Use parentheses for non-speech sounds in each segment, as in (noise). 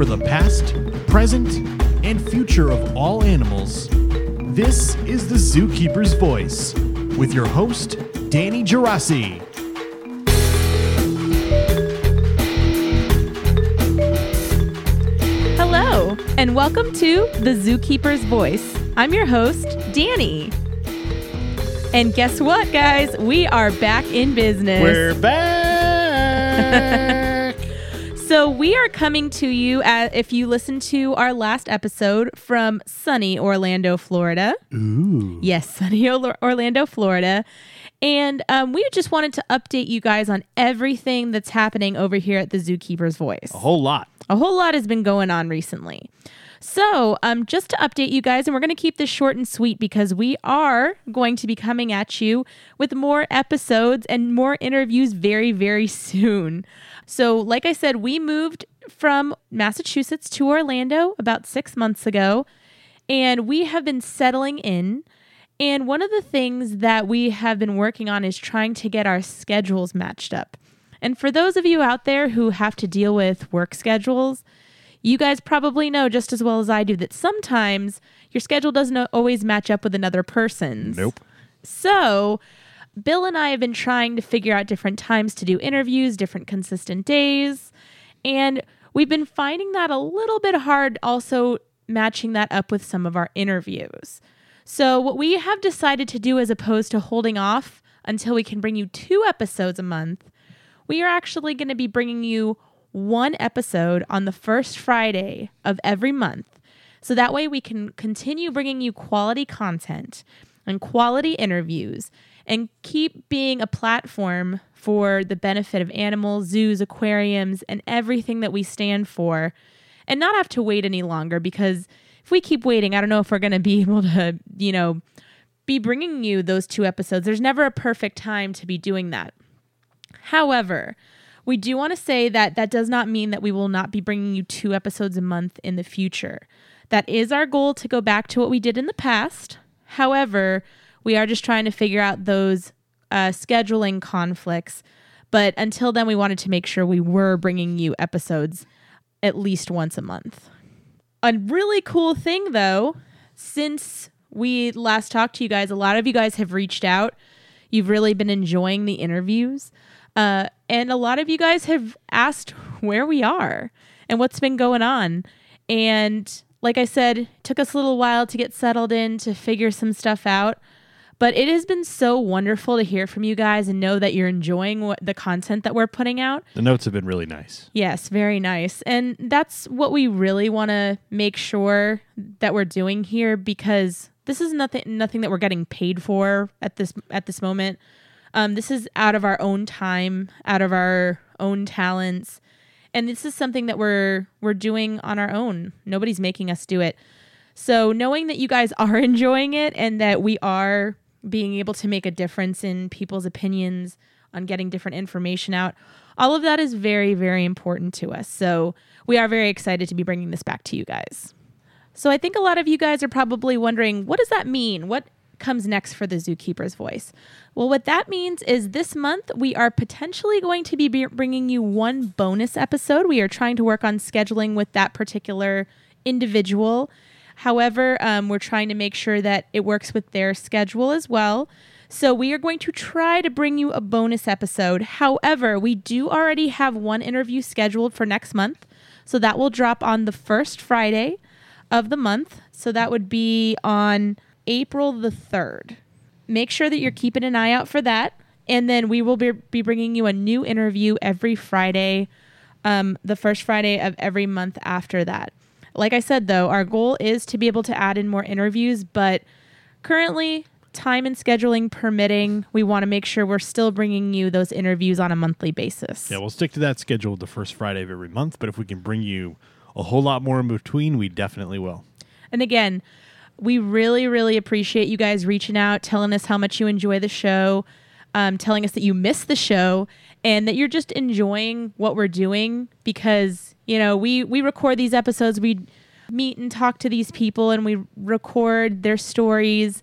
for the past, present, and future of all animals, this is the Zookeeper's Voice with your host, Danie Gerasi. Hello, and welcome to the Zookeeper's Voice. I'm your host, Danie. And guess what, guys? We are back in business. We're back. (laughs) So we are coming to you at, if you listen to our last episode from sunny Orlando, Florida. Ooh. Yes, sunny (laughs) Orlando, Florida. And um, we just wanted to update you guys on everything that's happening over here at the Zookeeper's Voice. A whole lot. A whole lot has been going on recently. So, um, just to update you guys, and we're going to keep this short and sweet because we are going to be coming at you with more episodes and more interviews very, very soon. So, like I said, we moved from Massachusetts to Orlando about six months ago, and we have been settling in. And one of the things that we have been working on is trying to get our schedules matched up. And for those of you out there who have to deal with work schedules, you guys probably know just as well as I do that sometimes your schedule doesn't always match up with another person's. Nope. So, Bill and I have been trying to figure out different times to do interviews, different consistent days, and we've been finding that a little bit hard also matching that up with some of our interviews. So, what we have decided to do as opposed to holding off until we can bring you two episodes a month, we are actually going to be bringing you one episode on the first Friday of every month. So that way we can continue bringing you quality content and quality interviews and keep being a platform for the benefit of animals, zoos, aquariums, and everything that we stand for and not have to wait any longer because if we keep waiting, I don't know if we're going to be (laughs) able to, you know, be bringing you those two episodes. There's never a perfect time to be doing that. However, we do want to say that that does not mean that we will not be bringing you two episodes a month in the future. That is our goal to go back to what we did in the past. However, we are just trying to figure out those uh, scheduling conflicts. But until then, we wanted to make sure we were bringing you episodes at least once a month. A really cool thing, though, since we last talked to you guys, a lot of you guys have reached out. You've really been enjoying the interviews. Uh, and a lot of you guys have asked where we are and what's been going on. And like I said, it took us a little while to get settled in to figure some stuff out. But it has been so wonderful to hear from you guys and know that you're enjoying what the content that we're putting out. The notes have been really nice. Yes, very nice. And that's what we really want to make sure that we're doing here because this is nothing nothing that we're getting paid for at this at this moment. Um, this is out of our own time, out of our own talents, and this is something that we're we're doing on our own. Nobody's making us do it. So knowing that you guys (laughs) are enjoying it and that we are being able to make a difference in people's opinions on getting different information out, all of that is very very important to us. So we are very excited to be bringing this back to you guys. So I think a lot of you guys are probably wondering, what does that mean? What comes next for the zookeeper's voice? Well, what that means is this month we are potentially going to be bringing you one bonus episode. We are trying to work on scheduling with that particular individual. However, um, we're trying to make sure that it works with their schedule as well. So we are going to try to bring you a bonus episode. However, we do already have one interview scheduled for next month. So that will drop on the first Friday of the month. So that would be on April the 3rd. Make sure that you're keeping an eye out for that. And then we will be, be bringing you a new interview every Friday, um, the first Friday of every month after that. Like I said, though, our goal is to be able to add in more interviews, but currently, time and scheduling permitting, we want to make sure we're still bringing you those interviews on a monthly basis. Yeah, we'll stick to that schedule the first Friday of every month, but if we can bring you a whole lot more in between, we definitely will. And again, we really, really appreciate you guys reaching out, telling us how much you enjoy the show, um, telling us that you miss the show, and that you're just enjoying what we're doing because you know we we record these episodes, we meet and talk to these people, and we record their stories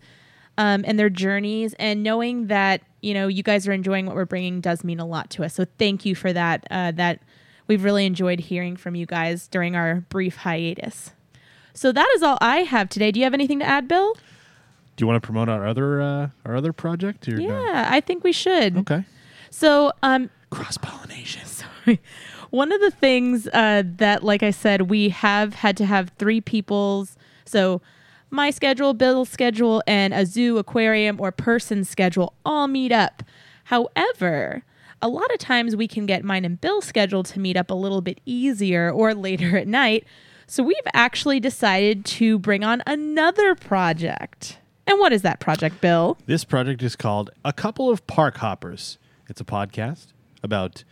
um, and their journeys, and knowing that you know you guys are enjoying what we're bringing does mean a lot to us. So thank you for that. Uh, that we've really enjoyed hearing from you guys during our brief hiatus. So that is all I have today. Do you have anything to add, Bill? Do you want to promote our other uh, our other project? Or no? Yeah, I think we should. Okay. So, um, Cross pollination. (laughs) sorry. One of the things uh, that, like I said, we have had to have three people's. So, my schedule, Bill's schedule, and a zoo, aquarium, or person schedule all meet up. However, a lot of times we can get mine and Bill's schedule to meet up a little bit easier or later at night. So, we've actually decided to bring on another project. And what is that project, Bill? This project is called A Couple of Park Hoppers. It's a podcast about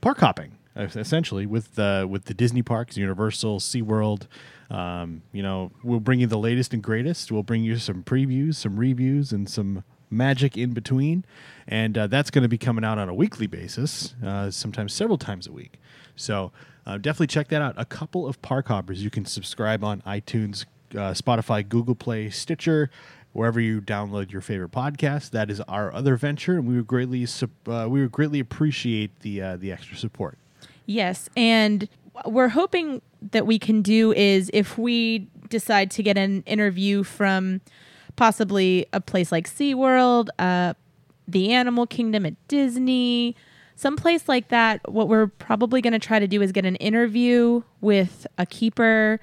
park hopping, essentially, with the with the Disney parks, Universal, SeaWorld. Um, you know, we'll bring you the latest and greatest. We'll bring you some previews, some reviews, and some magic in between. And uh, that's going to be coming out on a weekly basis, uh, sometimes several times a week. So uh, definitely check that out. A couple of park hoppers. You can subscribe on iTunes, uh, Spotify, Google Play, Stitcher, wherever you download your favorite podcast. That is our other venture, and we would greatly uh, we would greatly appreciate the uh, the extra support. Yes, and we're hoping that we can do is if we decide to get an interview from possibly a place like SeaWorld, uh, the Animal Kingdom at Disney, some place like that, what we're probably going to try to do is get an interview with a keeper,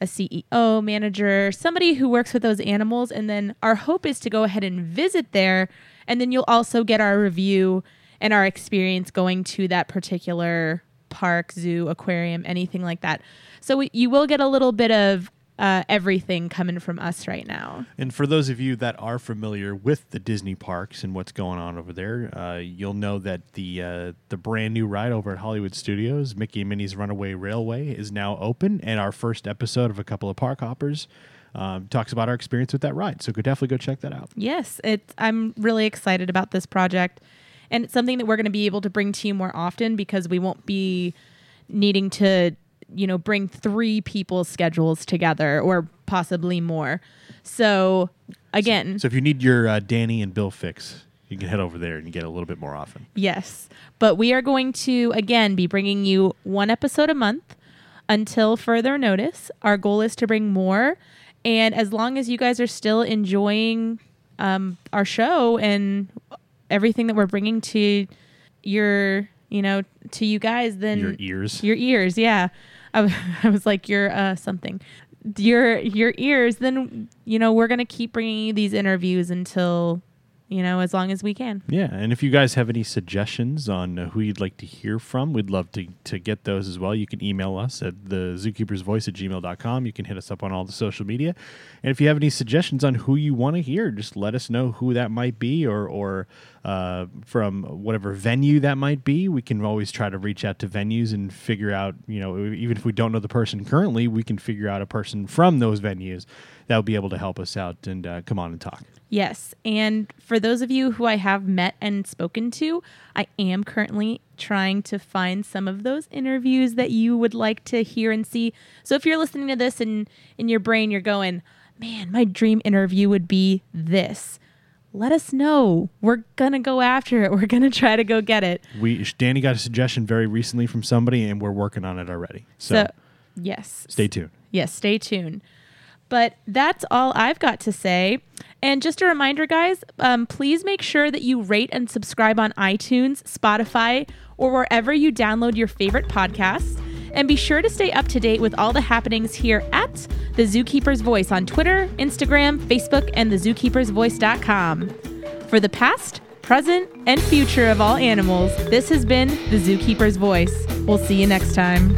a CEO, manager, somebody who works with those animals. And then our hope is to go ahead and visit there. And then you'll also get our review and our experience going to that particular park, zoo, aquarium, anything like that. So you will get a little bit of uh, everything coming from us right now. And for those of you that are familiar with the Disney parks and what's going on over there, uh, you'll know that the uh, the brand new ride over at Hollywood Studios, Mickey and Minnie's Runaway Railway, is now open. And our first episode of a couple of park hoppers um, talks about our experience with that ride. So go definitely go check that out. Yes, it's I'm really excited about this project. And it's something that we're going to be able to bring to you more often because we won't be needing to, you know, bring three people's schedules together or possibly more. So, again, So if you need your uh, Danie and Bill fix, you can head over there and get a little bit more often. Yes. But we are going to, again, be bringing you one episode a month until further notice. Our goal is to bring more. And as long as you guys are still enjoying um, our show and everything that we're bringing to your, you know, to you guys, then Your ears. your ears, yeah. I, w- (laughs) I was like, you're uh, something. Your your ears. Then you know we're gonna keep bringing you these interviews until you know as long as we can. Yeah, and if you guys have any suggestions on who you'd like to hear from, we'd love to, to get those as well. You can email us at the zookeepersvoice at gmail.com. You can hit us up on all the social media. And if you have any suggestions on who you want to hear, just let us know who that might be or, or uh, from whatever venue that might be. We can always try to reach out to venues and figure out, you know, even if we don't know the person currently, we can figure out a person from those venues that will be able to help us out and uh, come on and talk. Yes. And for those of you who I have met and spoken to, I am currently trying to find some of those interviews that you would like to hear and see. So if you're listening to this and in your brain you're going, man, my dream interview would be this. Let us know. We're going to go after it. (laughs) We're going to try to go get it. We Danie got a suggestion very recently from somebody, and we're working on it already. So, So, yes. stay tuned. Yes, stay tuned. But that's all I've got to say. And just a reminder, guys, um, please make sure that you rate and subscribe on iTunes, Spotify, or wherever you download your favorite podcasts. And be sure to stay up to date with all the happenings here at The Zookeeper's Voice on Twitter, Instagram, Facebook, and thezookeepersvoice.com. For the past, present, and future of all animals, this has been The Zookeeper's Voice. We'll see you next time.